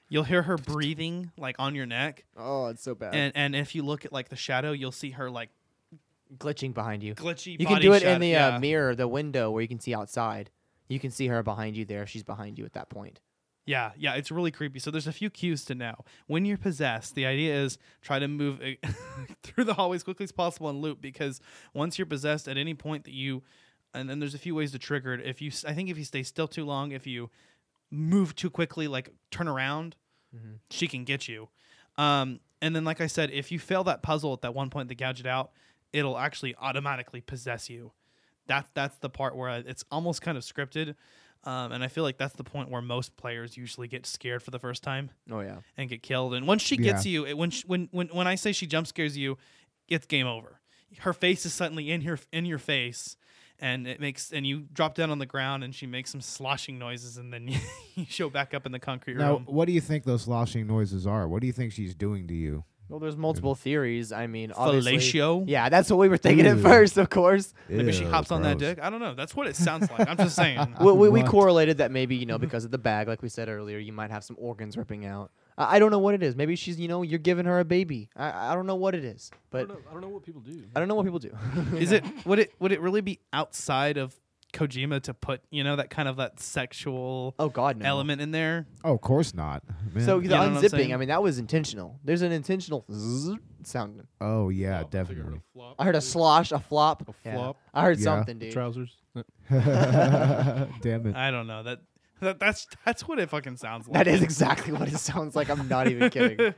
You'll hear her breathing like on your neck, Oh, it's so bad. and and if you look at like the shadow, you'll see her like glitching behind you. glitchy. You can do it shadow- in the yeah. uh, mirror, the window where you can see outside. You can see her behind you there. She's behind you at that point. Yeah, yeah, it's really creepy. So there's a few cues to know. When you're possessed, the idea is try to move *laughs* through the hallway as quickly as possible and loop because once you're possessed at any point that you and then there's a few ways to trigger it. If you I think if you stay still too long, if you move too quickly like turn around, she can get you. Um and then like I said, if you fail that puzzle at that one point to gouge it out, it'll actually automatically possess you. That's that's the part where it's almost kind of scripted, um, and I feel like that's the point where most players usually get scared for the first time Oh yeah. and get killed. And once she gets you, it, when she, when when when I say she jump scares you, it's game over. Her face is suddenly in your in your face, and it makes and you drop down on the ground, and she makes some sloshing noises, and then you, *laughs* you show back up in the concrete Now, room. what do you think those sloshing noises are? What do you think she's doing to you? Well, there's multiple theories. I mean, obviously. Fellatio? Yeah, that's what we were thinking at Ew. first, of course. Maybe she Ew, hops on that gross. dick. I don't know. That's what it sounds like. I'm just saying. *laughs* we, we, we What? correlated that maybe you know mm-hmm. because of the bag, like we said earlier, you might have some organs ripping out. I, I don't know what it is. Maybe she's you know you're giving her a baby. I I don't know what it is, I but don't, know, I don't know what people do. I don't know what people do. Is it *laughs* would it would it really be outside of Kojima to put you know that kind of that sexual oh God, no. element in there? Oh, of course not. Man. So the know what I'm unzipping, saying? I mean, that was intentional. There's an intentional zzz sound. oh yeah, Flop. I figured definitely. a flop, I heard a slosh, a flop. A Yeah. flop. I heard Yeah. something, dude. Trousers. *laughs* Damn it. I don't know that. That, that's that's what it fucking sounds like. That is exactly what it sounds like. I'm not even kidding. *laughs* *laughs*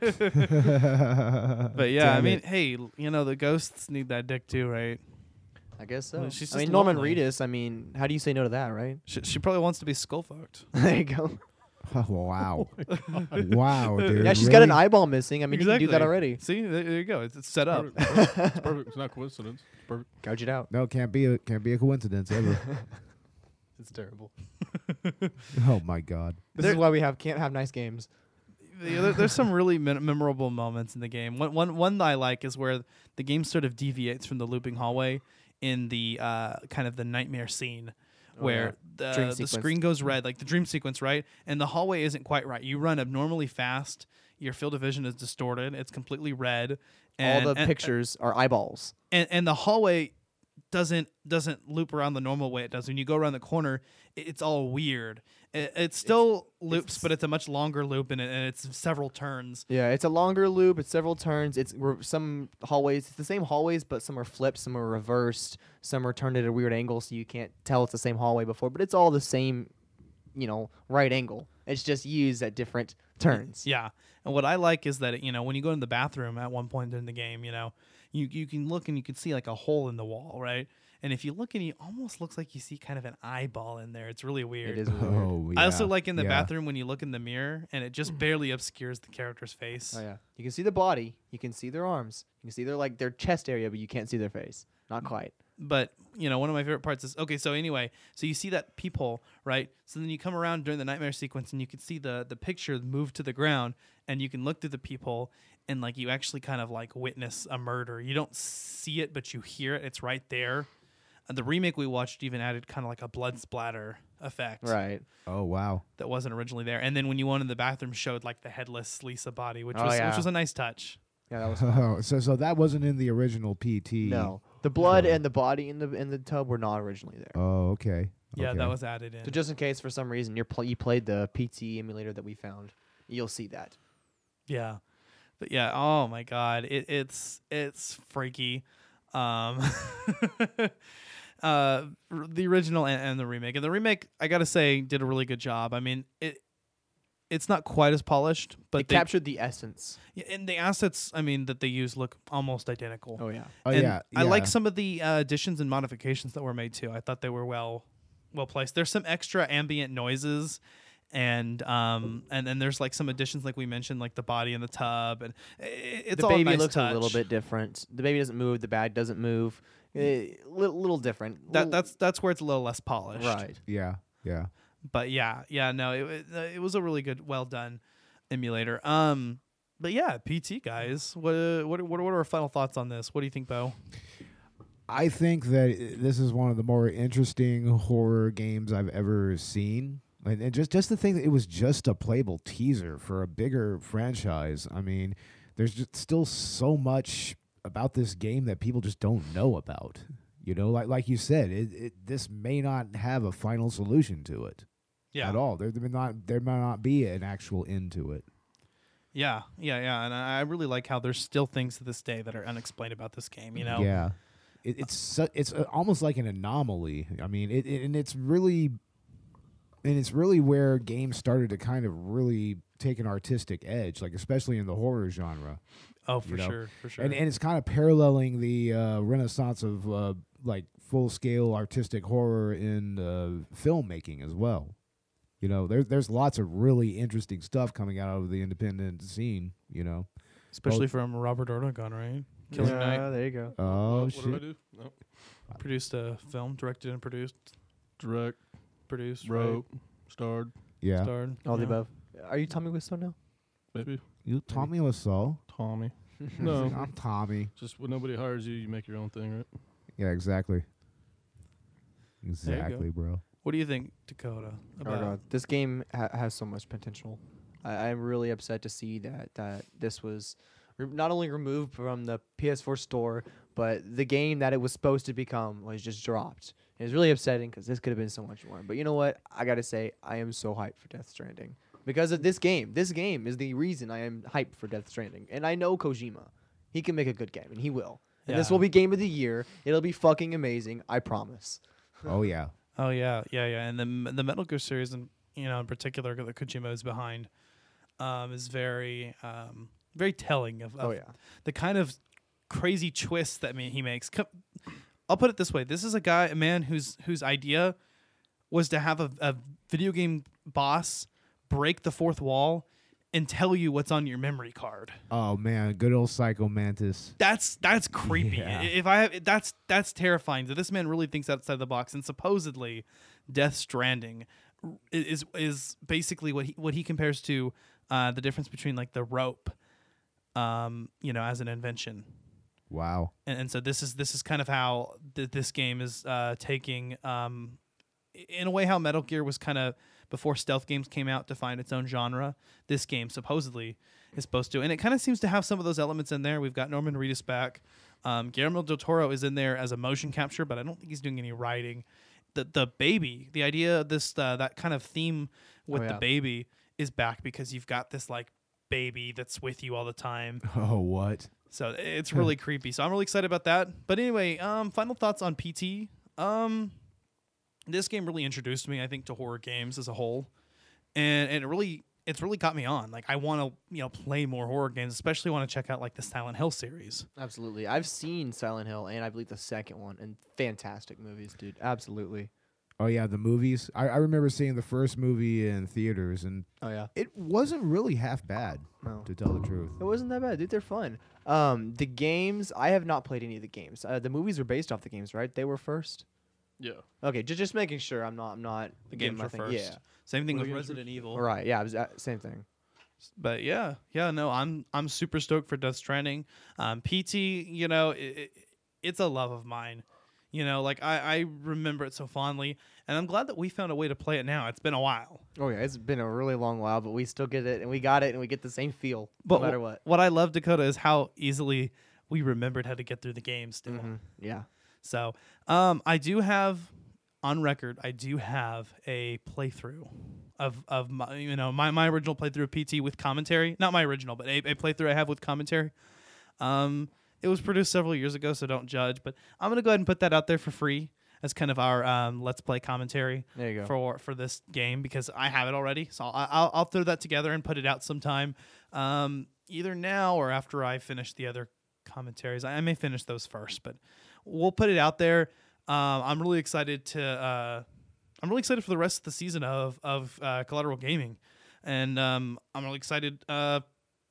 But yeah, I Damn mean, it. hey, you know the ghosts need that dick too, right? I guess so. Well, she's I just mean, Norman lonely. Reedus. I mean, how do you say no to that, right? She, she probably wants to be skull fucked. *laughs* there you go. *laughs* Oh, wow. *laughs* Oh wow, dude. Yeah, she's got an really? eyeball missing. I mean, you can do that already. See, there, there you go. It's, it's set up. perfect. It's perfect. It's perfect. It's not coincidence. It's perfect. Gouge it out. No, can't be a can't be a coincidence ever. It's terrible. oh my god. This There- is why we have can't have nice games. Yeah, there- there's some really mem- memorable moments in the game. One, one, one that I like is where the game sort of deviates from the looping hallway in the uh, kind of the nightmare scene, Oh, where Dream the, the screen goes red, like the dream sequence, right? And the hallway isn't quite right. You run abnormally fast. Your field of vision is distorted. It's completely red. And, All the and- pictures are eyeballs. and and the hallway doesn't doesn't loop around the normal way it does. When you go around the corner, it's all weird. It, it still loops, but it's a much longer loop and, it, and it's several turns. Yeah, it's a longer loop. It's several turns. It's re- some hallways. It's the same hallways, but some are flipped, some are reversed, some are turned at a weird angle, so you can't tell it's the same hallway before. But it's all the same, you know, right angle. It's just used at different turns. Yeah, and what I like is that you know when you go in the bathroom at one point in the game, you know, you you can look and you can see like a hole in the wall, right? And if you look and it almost looks like you see kind of an eyeball in there. It's really weird. It is oh, weird. Oh yeah. I also like in the yeah. bathroom when you look in the mirror and it just mm. barely obscures the character's face. Oh yeah, you can see the body. You can see their arms. You can see their like their chest area, but you can't see their face. Not quite. but you know one of my favorite parts is okay so anyway so you see that peephole right so then you come around during the nightmare sequence and you can see the the picture move to the ground and you can look through the peephole and like you actually kind of like witness a murder you don't see it but you hear it it's right there and the remake we watched even added kind of like a blood splatter effect Right. Oh wow. that wasn't originally there and then when you went in the bathroom showed like the headless lisa body which Oh, was yeah. which was a nice touch Yeah, that *laughs* was. Oh, so so that wasn't in the original PT. no, the blood Oh. and the body in the in the tub were not originally there. Oh, okay. yeah okay. that was added in So just in case for some reason you're pl- you played the PT emulator that we found, you'll see that. Yeah. But yeah, oh my god, it, it's it's freaky. Um *laughs* uh the original and, and the remake. And the remake, I got to say did a really good job. I mean, it it's not quite as polished, but it they, captured the essence. yeah, and the assets, I mean, that they use look almost identical. Oh yeah. Oh And yeah. I like some of the uh, additions and modifications that were made too. I thought they were well well placed. There's some extra ambient noises and um and then there's like some additions like we mentioned like the body in the tub and i- i- it's the all a baby nice looks touch. a little bit different. The baby doesn't move. The bag doesn't move. A little, little different. that that's that's where it's a little less polished. right. Yeah. Yeah. But yeah, yeah, no, it it, uh, was a really good well done emulator. Um but yeah, PT guys, what uh, what what what are our final thoughts on this? What do you think, Bo? I think that this is one of the more interesting horror games I've ever seen. And, and just just to think that it was just a playable teaser for a bigger franchise. I mean, there's just still so much about this game that people just don't know about. You know, like like you said, it, it this may not have a final solution to it Yeah. at all. There, there may not there may not be an actual end to it. Yeah, yeah, yeah, and I really like how there's still things to this day that are unexplained about this game. You know, Yeah, it, it's su- it's uh, almost like an anomaly. I mean, it, it and it's really and it's really where games started to kind of really take an artistic edge, like especially in the horror genre. Oh, for You know, sure, for sure. And and it's kind of paralleling the uh, renaissance of uh, like full scale artistic horror in uh, filmmaking as well. You know, there's there's lots of really interesting stuff coming out of the independent scene. You know, Especially from Robert Erdogan, right? Killing yeah, Night there you go. oh what, shit, what did I do? No. produced a film, directed and produced, Direct, produced, wrote, starred, yeah. starred. All the above. Are you Tommy Wiseau now? maybe You Tommy Wiseau? Tommy. *laughs* No, I'm Tommy. just when nobody hires you, you make your own thing, right? Yeah, exactly. Exactly, bro. What do you think, Dakota? Oh About god, this game ha- has so much potential. I- I'm really upset to see that that this was re- not only removed from the PS4 store, but the game that it was supposed to become was just dropped. It was really upsetting because this could have been so much more. But you know what? I gotta say, I am so hyped for Death Stranding because of this game. This game is the reason I am hyped for Death Stranding, and I know Kojima. He can make a good game, and he will. And this will be game of the year. It'll be fucking amazing. I promise. *laughs* Oh yeah. Oh yeah, yeah, yeah. And the the Metal Gear series, and you know, in particular, that Kojima is behind, um, is very, um, very telling of, of Oh yeah. the kind of crazy twists that me- he makes. Co- I'll put it this way: this is a guy, a man whose whose idea was to have a, a video game boss break the fourth wall and tell you what's on your memory card. Oh man, good old Psycho Mantis. That's that's creepy. Yeah. If I have, that's that's terrifying. That this man really thinks outside the box, and supposedly, Death Stranding is is basically what he what he compares to uh, the difference between like the rope, um, you know, as an invention. Wow. And, and so this is this is kind of how th- this game is uh, taking, um, in a way, how Metal Gear was kind of before stealth games came out to find its own genre. This game supposedly is supposed to, and it kind of seems to have some of those elements in there. We've got Norman Reedus back. Um, Guillermo del Toro is in there as a motion capture, but I don't think he's doing any writing. The the baby, the idea of this uh, that kind of theme with the yeah. baby is back because you've got this like baby that's with you all the time. *laughs* Oh what? So it's really creepy. So I'm really excited about that. But anyway, um, final thoughts on PT. Um, this game really introduced me, I think, to horror games as a whole, and, and it really it's really got me on. Like I want to you know play more horror games, especially want to check out like the Silent Hill series. Absolutely. I've seen Silent Hill and I believe the second one and fantastic movies, dude. Absolutely. Oh yeah, the movies. I, I remember seeing the first movie in theaters, and Oh yeah. it wasn't really half bad, No. to tell the truth. It wasn't that bad, dude. They're fun. Um, the games I have not played any of the games. Uh, the movies were based off the games, right? They were first. Yeah. Okay, just just making sure I'm not I'm not The getting games my were thing- first. Yeah. Same thing What with games were- Resident Evil. Right. Yeah. It was, uh, same thing. but yeah, yeah, no, I'm I'm super stoked for Death Stranding. Um, PT, you know, it, it, it's a love of mine. You know, like I, I remember it so fondly, and I'm glad that we found a way to play it now. It's been a while, Oh yeah, it's been a really long while, but we still get it and we got it and we get the same feel but no matter wh- what. What I love Dakota is how easily we remembered how to get through the game still. Mhm. Yeah. So, um, I do have on record. I do have a playthrough of of my you know my, my original playthrough of PT with commentary. Not my original, but a, a playthrough I have with commentary. Um, it was produced several years ago, so don't judge. But I'm gonna go ahead and put that out there for free as kind of our um, let's play commentary There you go. for for this game because I have it already. So I'll, I'll, I'll throw that together and put it out sometime, um, either now or after I finish the other commentaries. I, I may finish those first, but we'll put it out there. Um, I'm really excited to. Uh, I'm really excited for the rest of the season of of uh, Collateral Gaming, and um, I'm really excited uh,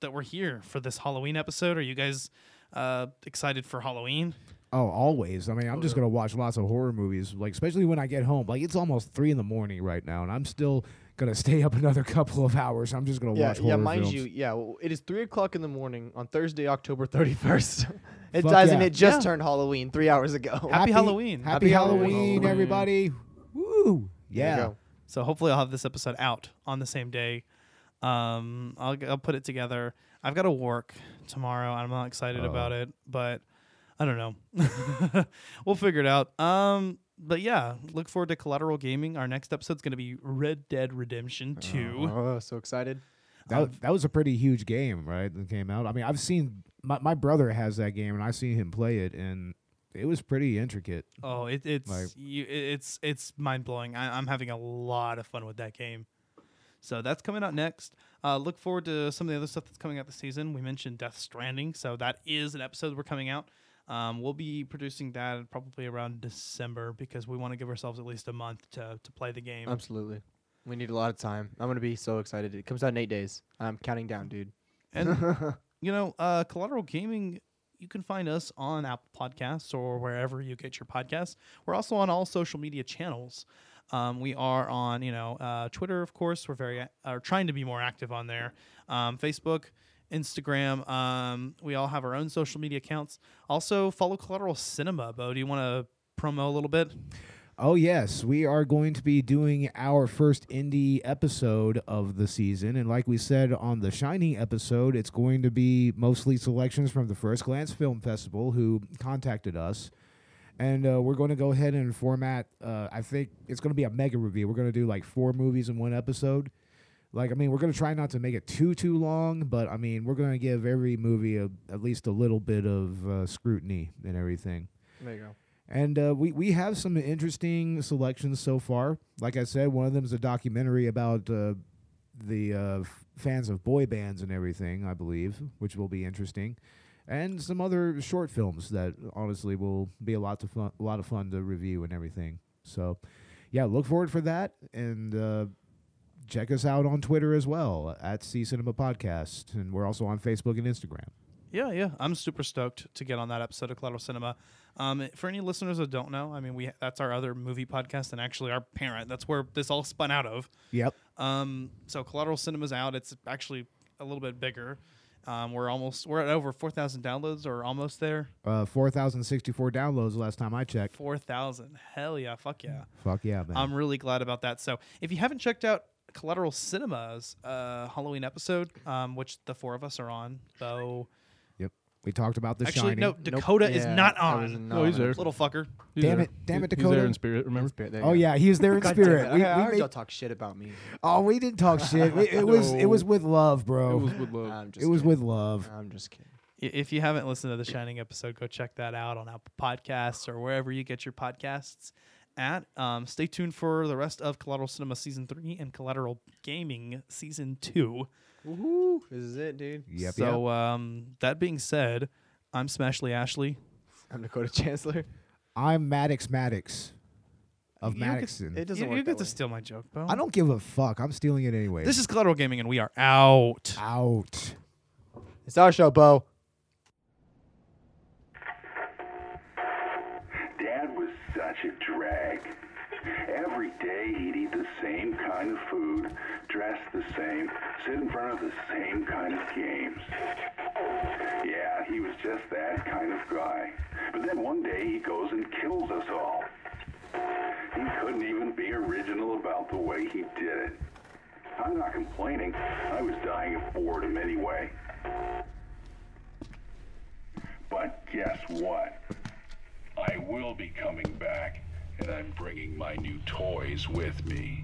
that we're here for this Halloween episode. Are you guys uh, excited for Halloween? Oh, always. I mean, I'm just gonna watch lots of horror movies, like especially when I get home. Like it's almost three in the morning right now, and I'm still gonna stay up another *laughs* couple of hours. I'm just gonna Yeah, watch yeah. Mind films. you, yeah. well, It is three o'clock in the morning on Thursday, October thirty first. *laughs* it Fuck doesn't. yeah. It just Yeah. turned Halloween three hours ago. Happy Halloween. Happy, Happy Halloween, Halloween. everybody! Woo! Yeah. So hopefully I'll have this episode out on the same day. Um, I'll I'll put it together. I've got to work tomorrow. I'm not excited Oh. about it, but I don't know. *laughs* we'll figure it out. Um, but yeah, look forward to Collateral Gaming. Our next episode's going to be Red Dead Redemption Two. Oh, so excited. That, that was a pretty huge game, right? That came out. I mean, I've seen my, my brother has that game, and I've seen him play it, and it was pretty intricate. Oh, it, it's Like- you, it- it's it's mind blowing. I'm having a lot of fun with that game. So that's coming out next. Uh, look forward to some of the other stuff that's coming out this season. We mentioned Death Stranding, so that is an episode we're coming out. Um, we'll be producing that probably around December because we want to give ourselves at least a month to to play the game. Absolutely. We need a lot of time. I'm gonna be so excited. It comes out in eight days. I'm counting down, dude. And *laughs* you know, uh, Collateral Gaming, you can find us on Apple Podcasts or wherever you get your podcasts. We're also on all social media channels. Um, we are on, you know, uh, Twitter, of course. We're very, a- are trying to be more active on there. Um, Facebook, Instagram. Um, we all have our own social media accounts. Also, follow Collateral Cinema. Bo, do you want to promo a little bit? Oh yes, we are going to be doing our first indie episode of the season, and like we said on the Shining episode, it's going to be mostly selections from the First Glance Film Festival, who contacted us, and uh, we're going to go ahead and format. Uh, I think it's going to be a mega review. We're going to do like four movies in one episode. Like I mean, we're going to try not to make it too too long, but I mean, we're going to give every movie a, at least a little bit of uh, scrutiny and everything. There you go. And uh, we we have some interesting selections so far. Like I said, one of them is a documentary about uh, the uh, fans of boy bands and everything. I believe, which will be interesting, and some other short films that honestly will be a lot of fun, a lot of fun to review and everything. So, yeah, look forward for that, and uh, check us out on Twitter as well at C Cinema Podcast, and we're also on Facebook and Instagram. Yeah, yeah, I'm super stoked to get on that episode of Collateral Cinema. Um, for any listeners that don't know, I mean, we that's our other movie podcast and actually our parent. That's where this all spun out of. Yep. Um, so Collateral Cinema's out. It's actually a little bit bigger. Um, we're almost we're at over four thousand downloads or almost there. Uh, Four thousand sixty-four downloads last time I checked. Four thousand. Hell yeah, fuck yeah. Fuck yeah, man. I'm really glad about that. So if you haven't checked out Collateral Cinema's uh, Halloween episode, um, which the four of us are on, though Yep. We talked about the actually Shining. no, Dakota is Yeah, not I was on. not Oh, he's on there. Little fucker. He's Damn there. it- damn it, He- He's Dakota. there in spirit. Remember? Spirit, there Oh go. yeah, he was there in God damn spirit. it. We, I, I we heard made- y'all talk shit about me. oh, we didn't talk *laughs* shit. We- it was it was with love, bro. It was with love. I'm just It was kidding. with love. I'm just kidding. I- If you haven't listened to the Shining episode, go check that out on Apple Podcasts or wherever you get your podcasts at. Um, stay tuned for the rest of Collateral Cinema Season 3 and Collateral Gaming Season 2. Woohoo! This is it, dude. Yep. so, um, that being said, I'm Smashley Ashley. I'm Dakota Chancellor. I'm Maddox Maddox of You get- It doesn't You, work you that get to way. steal my joke, Bo. I don't give a fuck. I'm stealing it anyway. This is Collateral Gaming, and we are out. out. It's our show, Bo. The same, sit in front of the same kind of games. Yeah, he was just that kind of guy. But then one day he goes and kills us all. He couldn't even be original about the way he did it. I'm not complaining. I was dying of boredom anyway. But guess what? I will be coming back, and I'm bringing my new toys with me.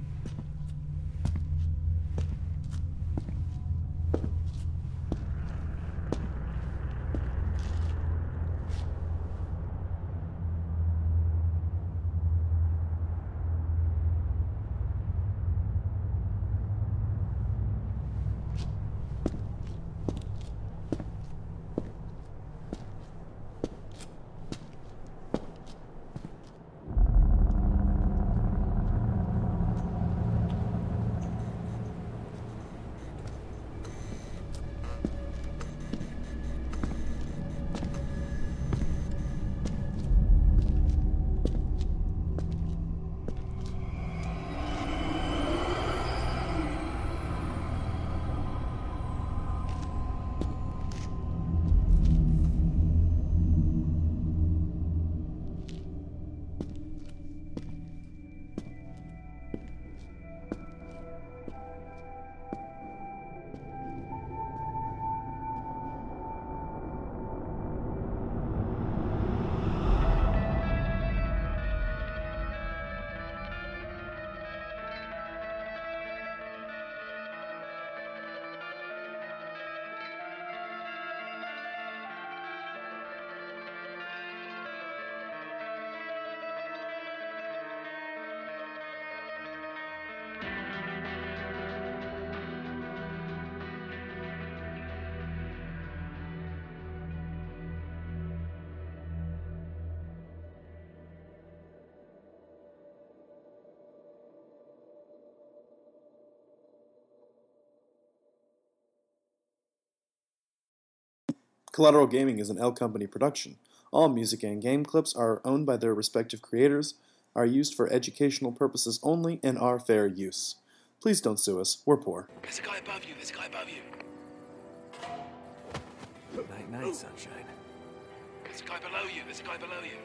Collateral Gaming is an L Company production. All music and game clips are owned by their respective creators, are used for educational purposes only, and are fair use. Please don't sue us. We're poor. There's a guy above you. There's a guy above you. Night, night, sunshine. There's a guy below you. There's a guy below you.